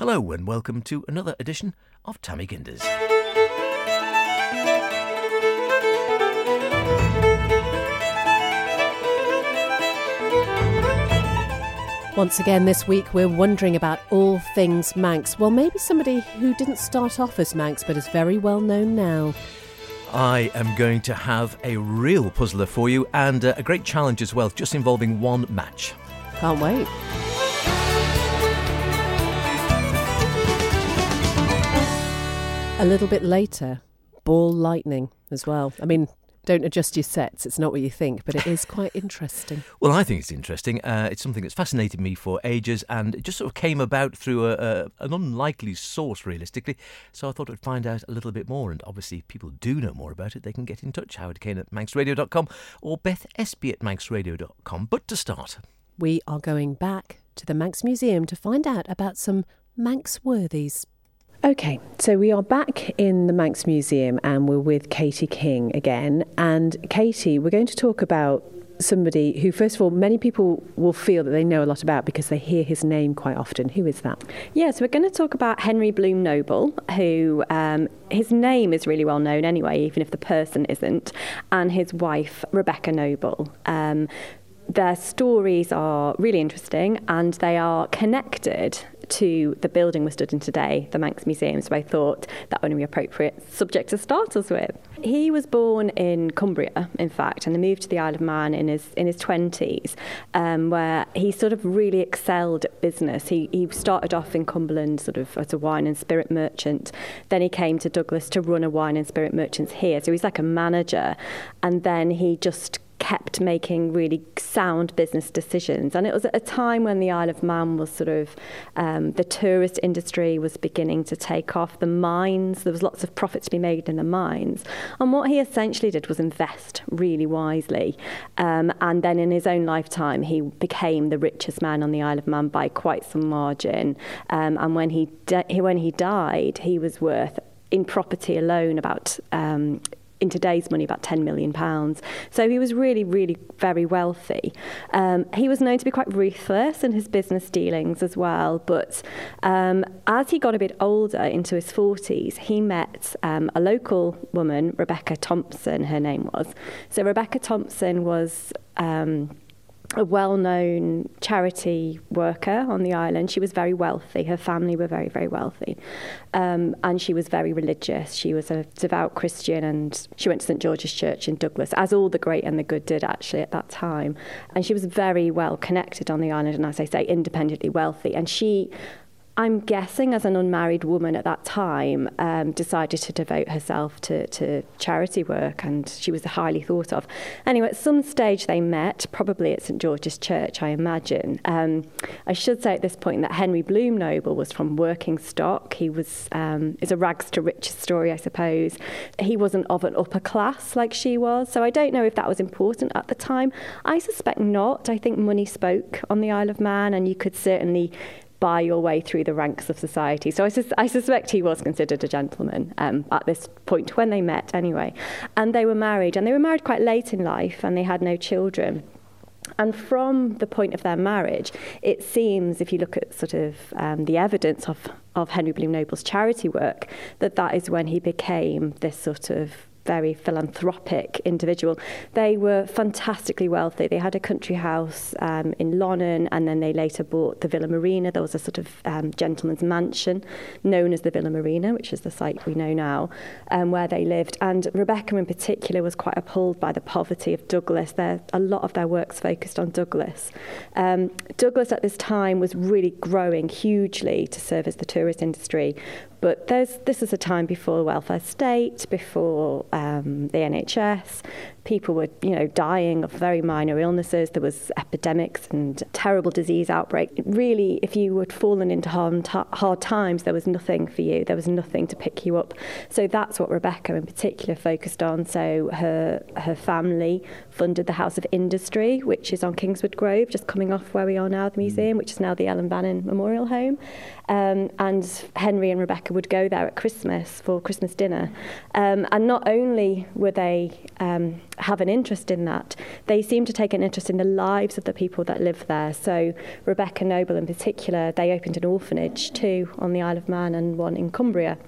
Hello, and welcome to another edition of Ta Mee Gindys. Once again, this week we're wondering about all things Manx. Well, maybe somebody who didn't start off as Manx but is very well known now. I am going to have a real puzzler for you and uh, a great challenge as well, just involving one match. Can't wait. A little bit later, ball lightning as well. I mean, don't adjust your sets. It's not what you think, but it is quite interesting. Well, I think it's interesting. Uh, it's something that's fascinated me for ages, and it just sort of came about through a, a, an unlikely source, realistically. So I thought I'd find out a little bit more. And obviously, if people do know more about it, they can get in touch. Howard Kane at manxradio.com or Beth Espy at manxradio.com. But to start, we are going back to the Manx Museum to find out about some Manx worthies. Okay, so we are back in the Manx Museum and we're with Katie King again. And Katie, we're going to talk about somebody who, first of all, many people will feel that they know a lot about because they hear his name quite often. Who is that? Yes, we're going to talk about Henry Bloom Noble, who um, his name is really well known anyway, even if the person isn't, and his wife, Rebecca Noble. Um, their stories are really interesting and they are connected to the building we're stood in today, the Manx Museum, so I thought that would be appropriate subject to start us with. He was born in Cumbria, in fact, and he moved to the Isle of Man in his in his twenties, um, where he sort of really excelled at business. He he started off in Cumberland, sort of as a wine and spirit merchant. Then he came to Douglas to run a wine and spirit merchants here. So he's like a manager, and then he just kept making really sound business decisions. And it was at a time when the Isle of Man was sort of, um, the tourist industry was beginning to take off, the mines, there was lots of profit to be made in the mines. And what he essentially did was invest really wisely. Um, and then in his own lifetime, he became the richest man on the Isle of Man by quite some margin. Um, and when he, di- when he died, he was worth in property alone about um, in today's money about 10 million pounds. So he was really, really very wealthy. Um, he was known to be quite ruthless in his business dealings as well. But um, as he got a bit older, into his 40s, he met um, a local woman, Rebecca Thompson, her name was. So Rebecca Thompson was. Um, a well-known charity worker on the island. She was very wealthy. Her family were very, very wealthy. Um, and she was very religious. She was a devout Christian and she went to St. George's Church in Douglas, as all the great and the good did actually at that time. And she was very well connected on the island and, as I say, independently wealthy. And she I'm guessing, as an unmarried woman at that time, um, decided to devote herself to, to charity work, and she was highly thought of. Anyway, at some stage they met, probably at St George's Church, I imagine. Um, I should say at this point that Henry Bloom Noble was from working stock. He was um, is a rags to riches story, I suppose. He wasn't of an upper class like she was, so I don't know if that was important at the time. I suspect not. I think money spoke on the Isle of Man, and you could certainly buy your way through the ranks of society. So I, sus- I suspect he was considered a gentleman um, at this point when they met, anyway. And they were married, and they were married quite late in life, and they had no children. And from the point of their marriage, it seems, if you look at sort of um, the evidence of, of Henry Bloom Noble's charity work, that that is when he became this sort of very philanthropic individual. They were fantastically wealthy. They had a country house um, in Lonnon and then they later bought the Villa Marina. There was a sort of um, gentleman's mansion known as the Villa Marina, which is the site we know now, um, where they lived. And Rebecca in particular was quite appalled by the poverty of Douglas. There, a lot of their work's focused on Douglas. Um, Douglas at this time was really growing hugely to serve as the tourist industry but this is a time before the welfare state, before um, the NHS. People were, you know, dying of very minor illnesses. There was epidemics and terrible disease outbreak. Really, if you had fallen into hard, hard times, there was nothing for you. There was nothing to pick you up. So that's what Rebecca in particular focused on. So her her family funded the House of Industry, which is on Kingswood Grove, just coming off where we are now, the museum, which is now the Ellan Vannin Memorial Home. Um, and Henry and Rebecca would go there at Christmas for Christmas dinner. Um, and not only were they um, have an interest in that. They seem to take an interest in the lives of the people that live there. So Rebecca Noble in particular, they opened an orphanage too on the Isle of Man and one in Cumbria.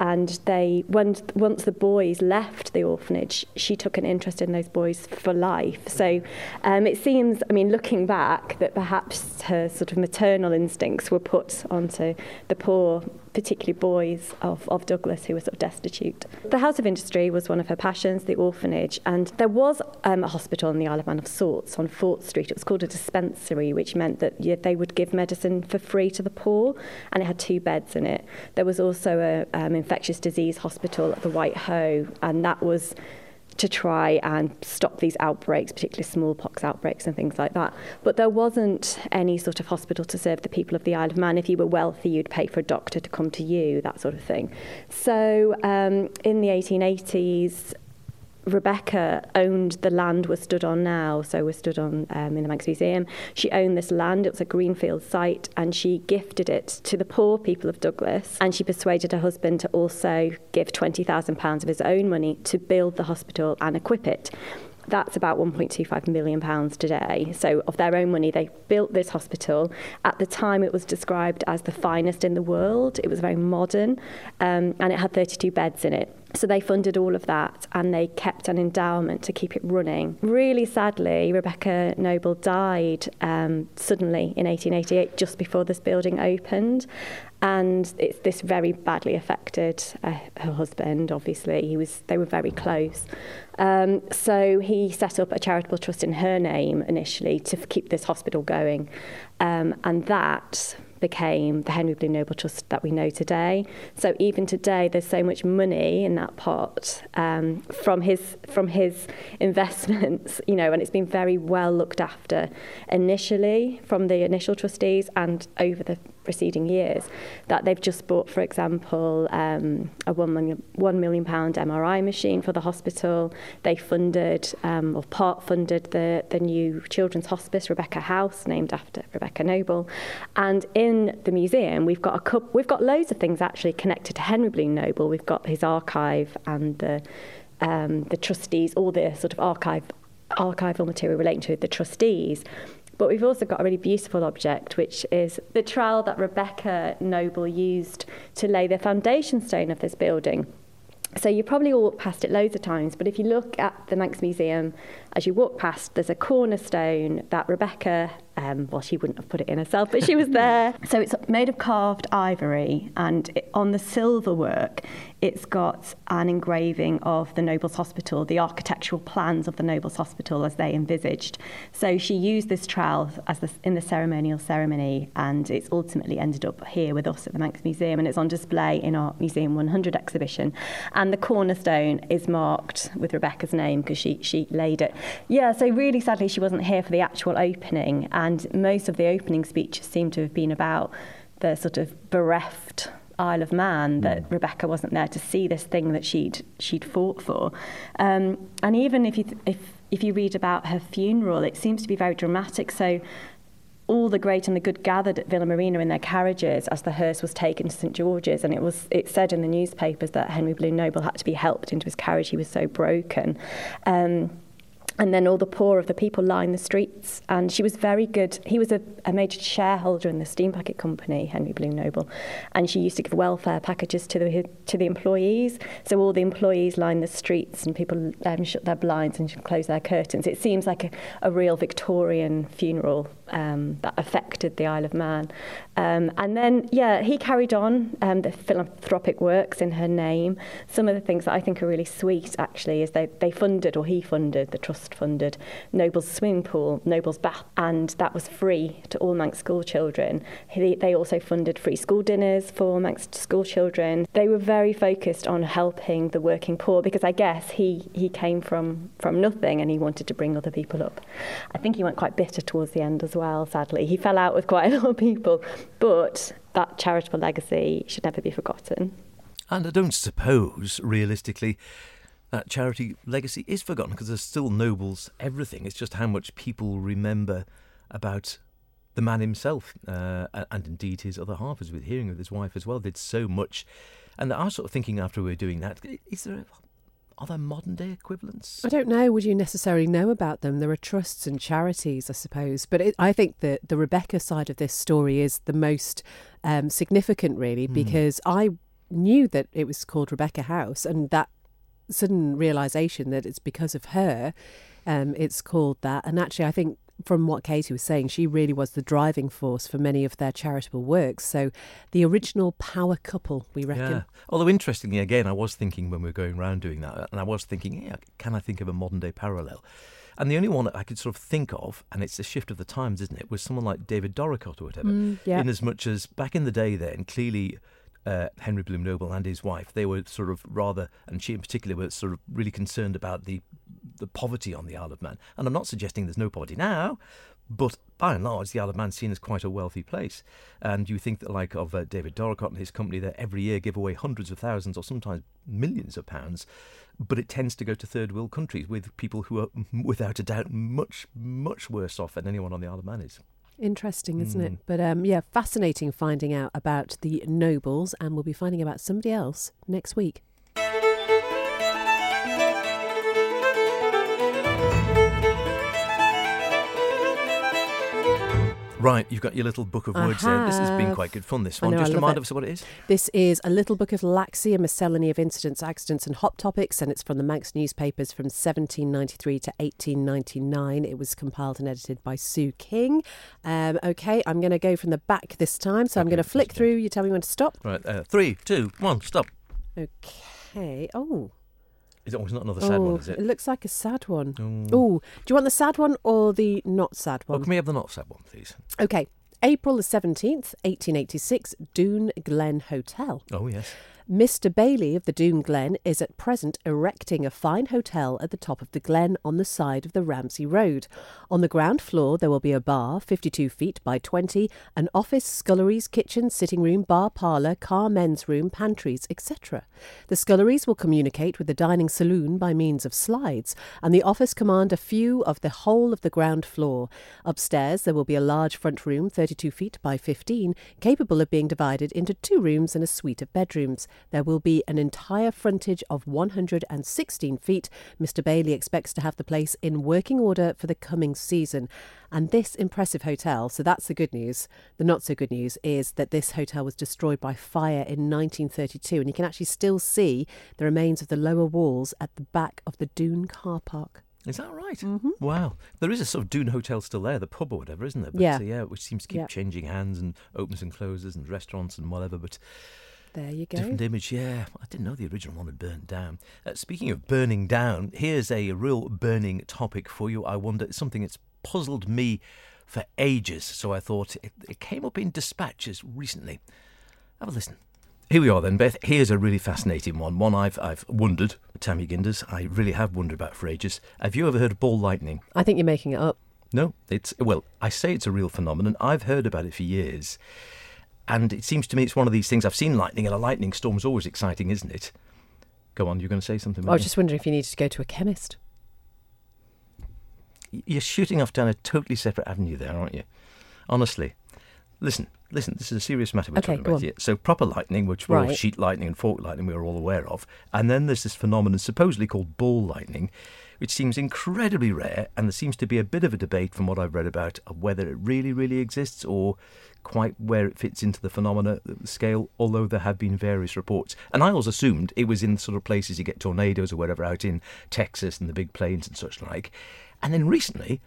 And they, once, once the boys left the orphanage, she took an interest in those boys for life. So um, it seems, I mean, looking back, that perhaps her sort of maternal instincts were put onto the poor particularly boys of, of Douglas who were sort of destitute. The House of Industry was one of her passions, the orphanage, and there was um, a hospital in the Isle of Man of sorts on Fort Street. It was called a dispensary, which meant that yeah, they would give medicine for free to the poor, and it had two beds in it. There was also an um, infectious disease hospital at the White Hoe, and that was to try and stop these outbreaks, particularly smallpox outbreaks and things like that. But there wasn't any sort of hospital to serve the people of the Isle of Man. If you were wealthy, you'd pay for a doctor to come to you, that sort of thing. So um, in the 1880s, Rebecca owned the land we're stood on now, so we're stood on um, in the Manx Museum. She owned this land, it was a greenfield site, and she gifted it to the poor people of Douglas. And she persuaded her husband to also give £20,000 of his own money to build the hospital and equip it. That's about £1.25 million pounds today. So, of their own money, they built this hospital. At the time, it was described as the finest in the world. It was very modern um, and it had 32 beds in it. So they funded all of that and they kept an endowment to keep it running. Really sadly, Rebecca Noble died um, suddenly in 1888, just before this building opened. And it's this very badly affected uh, her husband, obviously. He was, they were very close. Um, so he set up a charitable trust in her name initially to keep this hospital going. Um, and that became the Henry Bloom Noble Trust that we know today. So even today, there's so much money in that pot um, from his from his investments, you know, and it's been very well looked after initially from the initial trustees and over the preceding years, that they've just bought, for example, um, a £1 million, £1 million MRI machine for the hospital. They funded um, or part funded the, the new children's hospice, Rebecca House, named after Rebecca Noble. And in the museum, we've got a couple, we've got loads of things actually connected to Henry Bloom Noble. We've got his archive and the um, the trustees, all the sort of archive archival material relating to the trustees But we've also got a really beautiful object, which is the trowel that Rebecca Noble used to lay the foundation stone of this building. So you probably all walked past it loads of times, but if you look at the Manx Museum, as you walk past, there's a cornerstone that Rebecca, um, well, she wouldn't have put it in herself, but she was there. so it's made of carved ivory, and it, on the silver work, it's got an engraving of the Nobles Hospital, the architectural plans of the Nobles Hospital as they envisaged. So she used this trowel as the, in the ceremonial ceremony, and it's ultimately ended up here with us at the Manx Museum, and it's on display in our Museum 100 exhibition. And the cornerstone is marked with Rebecca's name because she, she laid it. Yeah, so really sadly, she wasn't here for the actual opening, and most of the opening speeches seem to have been about the sort of bereft Isle of Man that mm. Rebecca wasn't there to see this thing that she'd she'd fought for. Um, and even if you th- if if you read about her funeral, it seems to be very dramatic. So all the great and the good gathered at Villa Marina in their carriages as the hearse was taken to St George's, and it was it said in the newspapers that Henry Bloom Noble had to be helped into his carriage; he was so broken. Um, and then all the poor of the people lined the streets. And she was very good. He was a, a major shareholder in the steam packet company, Henry Blue Noble, and she used to give welfare packages to the to the employees. So all the employees lined the streets, and people um, shut their blinds and closed their curtains. It seems like a, a real Victorian funeral um, that affected the Isle of Man. Um, and then, yeah, he carried on um, the philanthropic works in her name. Some of the things that I think are really sweet, actually, is they, they funded, or he funded, the trust funded, Noble's swimming pool, Noble's bath, and that was free to all Manx school children. He, they also funded free school dinners for Manx school children. They were very focused on helping the working poor because I guess he, he came from, from nothing and he wanted to bring other people up. I think he went quite bitter towards the end as well, sadly. He fell out with quite a lot of people. But that charitable legacy should never be forgotten. And I don't suppose, realistically, that charity legacy is forgotten because there's still nobles everything. It's just how much people remember about the man himself, uh, and indeed his other half, as with hearing of his wife as well, did so much. And I was sort of thinking after we were doing that, is there are there modern day equivalents? I don't know. Would you necessarily know about them? There are trusts and charities, I suppose. But it, I think that the Rebecca side of this story is the most um, significant, really, Hmm. because I knew that it was called Rebecca House, and that sudden realization that it's because of her, um, it's called that. And actually, I think from what Katie was saying, she really was the driving force for many of their charitable works. So, the original power couple, we reckon. Yeah. Although interestingly, again, I was thinking when we were going around doing that, and I was thinking, yeah, can I think of a modern day parallel? And the only one that I could sort of think of, and it's a shift of the times, isn't it, was someone like David Doricott or whatever. Mm, yeah. In as much as back in the day, then clearly. Uh, Henry Bloom Noble and his wife, they were sort of rather, and she in particular, was sort of really concerned about the the poverty on the Isle of Man. And I'm not suggesting there's no poverty now, but by and large, the Isle of Man's seen as quite a wealthy place. And you think that, like of uh, David Doricott and his company, that every year give away hundreds of thousands or sometimes millions of pounds, but it tends to go to third world countries with people who are, without a doubt, much, much worse off than anyone on the Isle of Man is. Interesting, isn't Mm. it? But um, yeah, fascinating finding out about the nobles, and we'll be finding about somebody else next week. Right, you've got your little book of words there. This has been quite good fun, this one. know, Just remind it. us what it is. This is a little book of Laxey, a miscellany of incidents, accidents, and hot topics, and it's from the Manx newspapers from 1793 to 1899. It was compiled and edited by Sue King. Um, okay, I'm going to go from the back this time, so I'm going to flick through. You tell me when to stop. Right, uh, three, two, one, stop. Okay. Oh, Is it, oh, it's not another sad oh, one, is it? It looks like a sad one. Oh. Oh, do you want the sad one or the not sad Well, one? can we have the not sad one, please? Okay. April the 17th, 1886, Dhoon Glen Hotel. Oh, yes. Mr. Bailey of the Dhoon Glen is at present erecting a fine hotel at the top of the glen on the side of the Ramsey Road. On the ground floor, there will be a bar, 52 feet by 20, an office, sculleries, kitchen, sitting room, bar parlour, car men's room, pantries, etc. The sculleries will communicate with the dining saloon by means of slides, and the office command a view of the whole of the ground floor. Upstairs, there will be a large front room, 32 feet by 15, capable of being divided into two rooms and a suite of bedrooms. There will be an entire frontage of 116 feet. Mr. Bailey expects to have the place in working order for the coming season. And this impressive hotel, so that's the good news. The not so good news is that this hotel was destroyed by fire in 1932, and you can actually still see the remains of the lower walls at the back of the Dhoon car park. Is that right? Mm-hmm. Wow. There is a sort of Dhoon Hotel still there, the pub or whatever, isn't there? But, Yeah. uh, yeah, which seems to keep Yeah. changing hands and opens and closes and restaurants and whatever. But There you go. different image, yeah. I didn't know the original one had burnt down. Uh, speaking of burning down, here's a real burning topic for you. I wonder, it's something that's puzzled me for ages. So I thought it, it came up in dispatches recently. Have a listen. Here we are then, Beth. Here's a really fascinating one. One I've I've wondered, Ta Mee Gindys, I really have wondered about for ages. Have you ever heard of ball lightning? I think you're making it up. No, it's well, I say it's a real phenomenon. I've heard about it for years. And it seems to me it's one of these things I've seen lightning and a lightning storm's always exciting, isn't it? Go on, you're going to say something. I was weren't just wondering if you needed to go to a chemist. you? You're shooting off down a totally separate avenue there, aren't you? Honestly. Listen, listen, this is a serious matter we're Okay, talking about here. So proper lightning, which we're all Right. sheet lightning and fork lightning we're all aware of. And then there's this phenomenon supposedly called ball lightning, which seems incredibly rare, and there seems to be a bit of a debate from what I've read about of whether it really, really exists or quite where it fits into the phenomena scale, although there have been various reports. And I always assumed it was in sort of places you get tornadoes or whatever out in Texas and the big plains and such like. And then recently,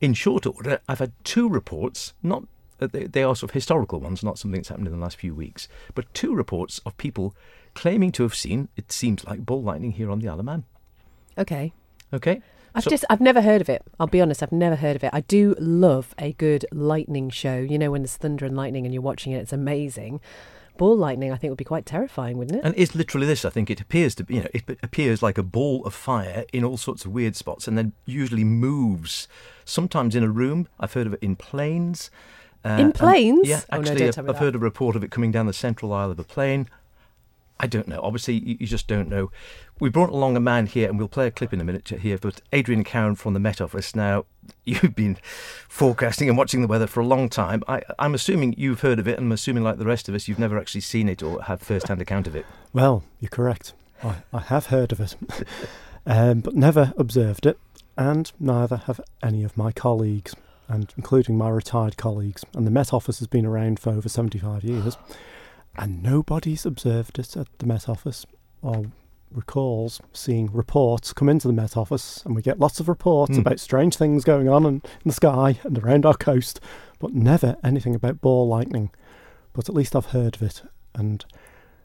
in short order, I've had two reports, not uh, they, they are sort of historical ones, not something that's happened in the last few weeks, but two reports of people claiming to have seen, it seems like, ball lightning here on the Isle of Man. Okay. Okay? I've So- just I've never heard of it. I'll be honest, I've never heard of it. I do love a good lightning show. You know when there's thunder and lightning and you're watching it, it's amazing. Ball lightning, I think, would be quite terrifying, wouldn't it? And it's literally this. I think it appears to be, you know, it appears like a ball of fire in all sorts of weird spots, and then usually moves. Sometimes in a room. I've heard of it in planes. Uh, In and- planes? yeah, Oh, no, actually, I've, I've heard a report of it coming down the central aisle of a plane. I don't know. Obviously, you, you just don't know. We brought along a man here, and we'll play a clip in a minute here. But Adrian Cowan from the Met Office. Now, you've been forecasting and watching the weather for a long time. I, I'm assuming you've heard of it, and I'm assuming, like the rest of us, you've never actually seen it or have first-hand account of it. Well, you're correct. I, I have heard of it, um, but never observed it, and neither have any of my colleagues, and including my retired colleagues. And the Met Office has been around for over 75 years, and nobody's observed it at the Met Office or recalls seeing reports come into the Met Office, and we get lots of reports Hmm. about strange things going on in, in the sky and around our coast, but never anything about ball lightning. But at least I've heard of it, and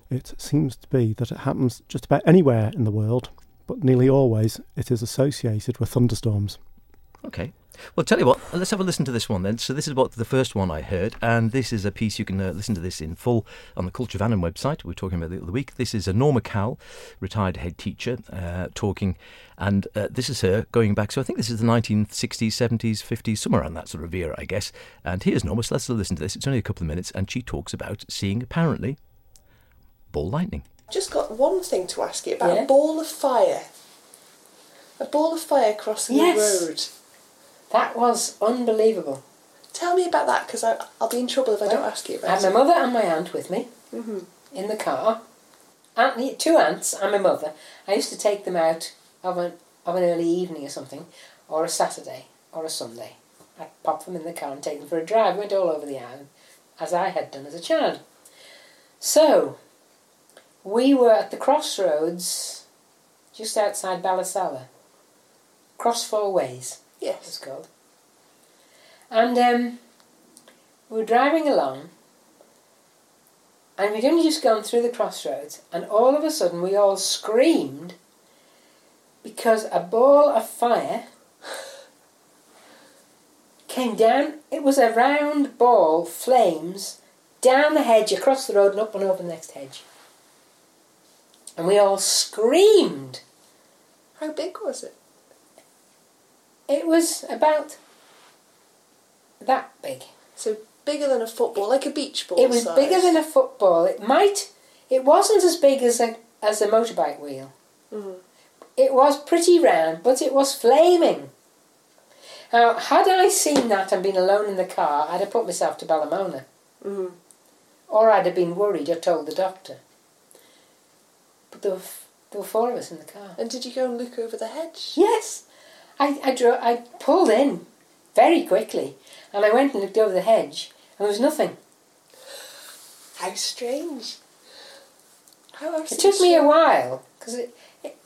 it seems to be that it happens just about anywhere in the world, but nearly always it is associated with thunderstorms. Okay. Well, tell you what, let's have a listen to this one then. So, this is what the first one I heard, and this is a piece you can uh, listen to this in full on the Culture Vannin website. We are talking about the other week. This is a Norma Cowell, retired head teacher, uh, talking, and uh, this is her going back. So, I think this is the 1960s, 70s, 50s, somewhere around that sort of era, I guess. And here's Norma. So, let's listen to this. It's only a couple of minutes, and she talks about seeing apparently ball lightning. Just got one thing to ask you about Yeah? a ball of fire. A ball of fire crossing Yes. the road. That was unbelievable. Tell me about that because I'll be in trouble if I don't Well, ask you I about had my mother and my aunt with me mm-hmm. in the car. Aunt, two aunts and my mother. I used to take them out of an, of an early evening or something, or a Saturday, or a Sunday. I'd pop them in the car and take them for a drive. Went all over the island, as I had done as a child. So, we were at the crossroads just outside Ballasalla. Cross Four Ways. It was Yes. called. And um, we were driving along, and we'd only just gone through the crossroads, and all of a sudden we all screamed because a ball of fire came down. It was a round ball, flames, down the hedge, across the road, and up and over the next hedge. And we all screamed. How big was it? It was about that big. So bigger than a football, like a beach ball. It was size. bigger than a football. It might. It wasn't as big as a as a motorbike wheel. Mhm. It was pretty round, but it was flaming. Now, had I seen that and been alone in the car, I'd have put myself to Ballamona, Mhm. or I'd have been worried or told the doctor. But there were f- there were four of us in the car. And did you go and look over the hedge? Yes, I I, dro- I pulled in very quickly, and I went and looked over the hedge, and there was nothing. How strange. How It took me a while because it, it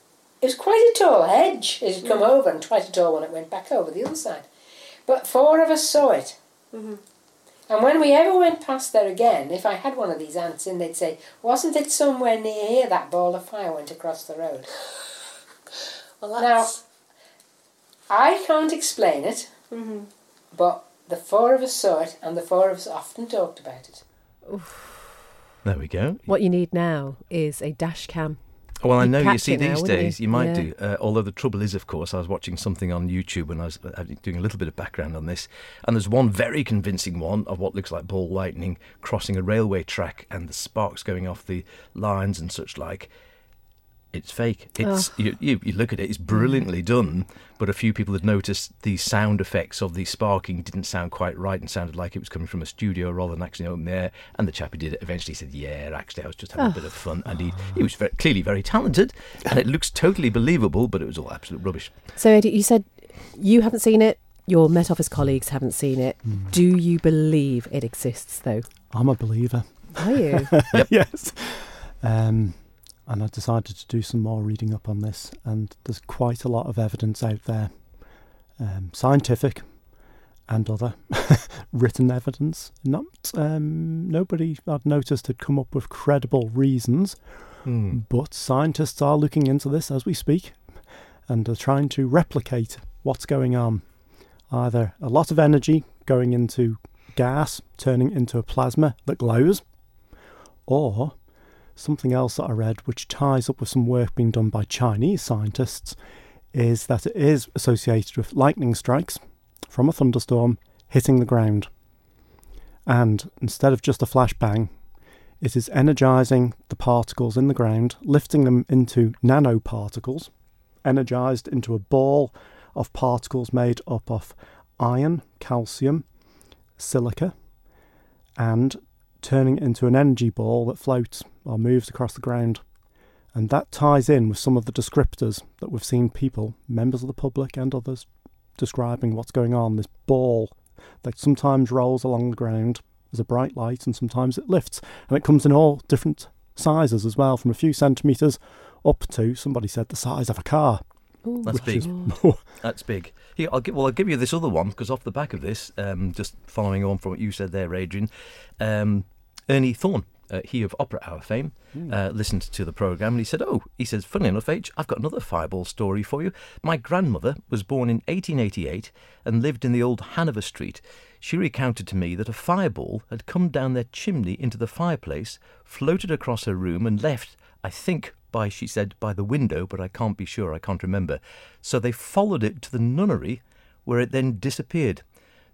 it was quite a tall hedge. It had come over and twice a tall when it went back over the other side. But four of us saw it. Mhm. And when we ever went past there again, if I had one of these ants in, they'd say, "Wasn't it somewhere near here that ball of fire went across the road?" Well, that's. I can't explain it, Mhm. but the four of us saw it, and the four of us often talked about it. There we go. What you need now is a dash cam. Well, I know you see it now, these days you? you, might Yeah. do. Uh, although the trouble is, of course, I was watching something on YouTube when I was uh, doing a little bit of background on this, and there's one very convincing one of what looks like ball lightning crossing a railway track and the sparks going off the lines and such like. It's fake. It's you, you. You look at it; it's brilliantly done. But a few people had noticed the sound effects of the sparking didn't sound quite right and sounded like it was coming from a studio rather than actually open there. And the chap who did it eventually said, "Yeah, actually, I was just having a bit of fun." And he he was very, clearly very talented, and it looks totally believable, but it was all absolute rubbish. So, Eddie, you said you haven't seen it. Your Met Office colleagues haven't seen it. Do you believe it exists, though? I'm a believer. Are you? yes. Um, and I decided to do some more reading up on this, and there's quite a lot of evidence out there, um, scientific and other written evidence. Not um, nobody I'd noticed had come up with credible reasons, but scientists are looking into this as we speak, and are trying to replicate what's going on. Either a lot of energy going into gas, turning into a plasma that glows, or something else that I read, which ties up with some work being done by Chinese scientists, is that it is associated with lightning strikes from a thunderstorm hitting the ground. And instead of just a flashbang, it is energizing the particles in the ground, lifting them into nanoparticles, energized into a ball of particles made up of iron, calcium, silica, and turning it into an energy ball that floats or moves across the ground. And that ties in with some of the descriptors that we've seen people, members of the public and others, describing what's going on. This ball that sometimes rolls along the ground as a bright light and sometimes it lifts. And it comes in all different sizes as well, from a few centimetres up to, somebody said, the size of a car. Ooh, That's big. That's big. Here, I'll give, well, I'll give you this other one because off the back of this, um, just following on from what you said there, Adrian, um, Ernie Thorne, uh, he of Opera Hour fame, uh, listened to the programme and he said, Oh, he says, funny enough, H, I've got another fireball story for you. My grandmother was born in 1888 and lived in the old Hanover Street. She recounted to me that a fireball had come down their chimney into the fireplace, floated across her room, and left, I think, by, she said, by the window, but I can't be sure, I can't remember. So they followed it to the nunnery, where it then disappeared.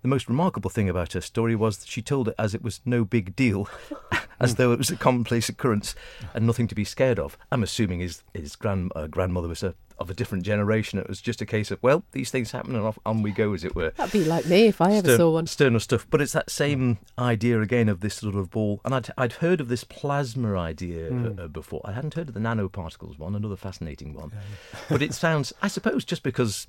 The most remarkable thing about her story was that she told it as it was no big deal, as though it was a commonplace occurrence and nothing to be scared of. I'm assuming his, his grand, uh, grandmother was a, of a different generation. It was just a case of, well, these things happen and off, on we go, as it were. That'd be like me if I ever Stern- saw one. Sterner stuff, but it's that same idea again of this sort of ball. And I'd, I'd heard of this plasma idea uh, uh, before. I hadn't heard of the nanoparticles one, another fascinating one. but it sounds, I suppose, just because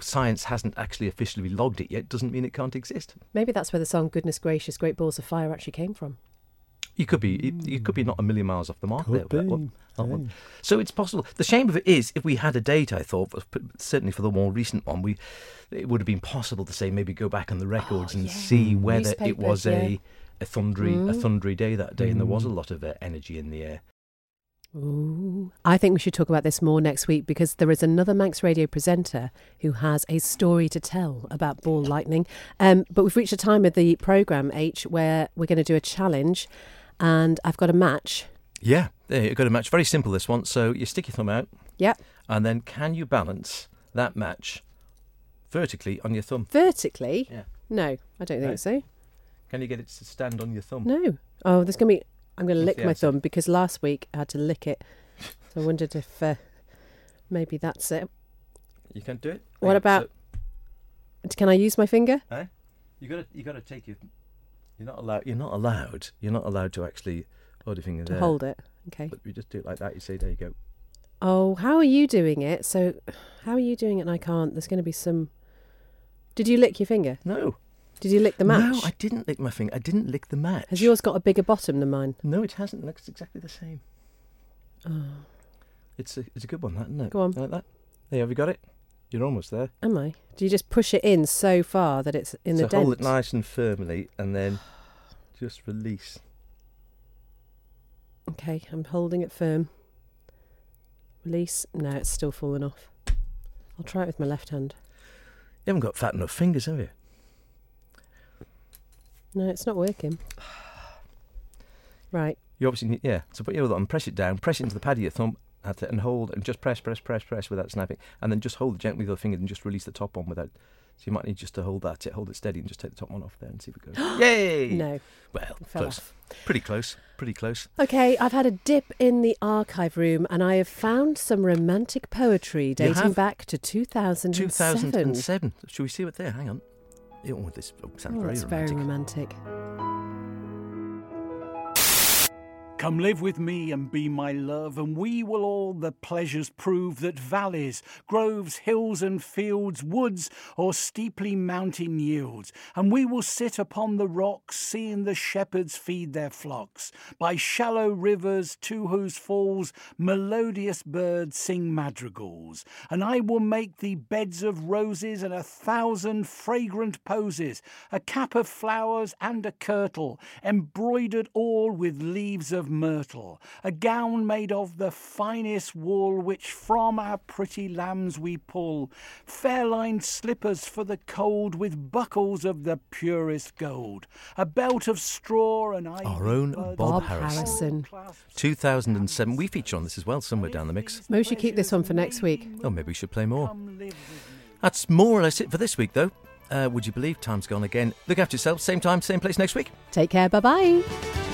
science hasn't actually officially logged it yet, doesn't mean it can't exist. Maybe that's where the song "Goodness Gracious, Great Balls of Fire" actually came from. You could be, you, you could be not a million miles off the mark. Could with that be. one. That one. So it's possible. The shame of it is, if we had a date, I thought, certainly for the more recent one, we it would have been possible to say maybe go back on the records and yeah. see whether it was Newspapers, a a thundery a Mm. thundery day that day, and there was a Mm. lot of uh, energy in the air. Ooh. I think we should talk about this more next week because there is another Manx Radio presenter who has a story to tell about ball lightning. Um, but we've reached a time of the programme, H, where we're going to do a challenge, and I've got a match. Yeah, there you go. a match. Very simple. This one. So you stick your thumb out, Yep. and then can you balance that match vertically on your thumb? Vertically? Yeah. No, I don't think so. Can you get it to stand on your thumb? No. Oh, there's going to be. I'm going to lick my thumb because last week I had to lick it. So I wondered if uh, maybe that's it. You can do it. What Yeah, about- so- Can I use my finger? You got to you got to take your. You're not allowed. You're not allowed. You're not allowed to actually hold your finger To there. hold it. Okay. But you just do it like that. You say, "There you go." Oh, how are you doing it? So, how are you doing it and I can't? There's going to be some. Did you lick your finger? No, Did you lick the match? No, I didn't lick my finger. I didn't lick the match. Has yours got a bigger bottom than mine? No, it hasn't. It looks exactly the same. Oh, It's a it's a good one, that isn't it? Go on. like that. There, have you got it? You're almost there. am I? Do you just push it in so far that it's in so the dent? hold it nice and firmly, and then just release. Okay, I'm holding it firm. Release. No, it's still falling off. I'll try it with my left hand. You haven't got fat enough fingers, have you? No, it's not working. Right. You obviously need, yeah. So put your other arm, press it down, press it into the pad of your thumb, and hold, and just press, press, press, press without snapping, and then just hold it gently with your finger, and just release the top one without. So you might need just to hold that, hold it steady, and just take the top one off there and see if it goes. Yay! No, Well, close. off. Pretty close. Pretty close. Okay, I've had a dip in the archive room and I have found some romantic poetry dating back to 2007. 2007. Should we see what there? Hang on. Oh, this sounds Oh, very it's romantic. very romantic. Come live with me and be my love, and we will all the pleasures prove that valleys, groves, hills, and fields, woods, or steeply mountain yields. And we will sit upon the rocks, seeing the shepherds feed their flocks, by shallow rivers to whose falls melodious birds sing madrigals. And I will make thee beds of roses and a thousand fragrant posies, a cap of flowers and a kirtle, embroidered all with leaves of myrtle, a gown made of the finest wool which from our pretty lambs we pull, fair lined slippers for the cold with buckles of the purest gold, a belt of straw and ivy Our own Bob Bob Harrison. Harrison. 2007. We feature on this as well, somewhere down the mix. Maybe we should keep this one for next week. Oh, maybe we should play more. Come live with me. That's more or less it for this week, though. Uh, would you believe time's gone again? Look after yourself. Same time, same place next week. Take care. Bye bye.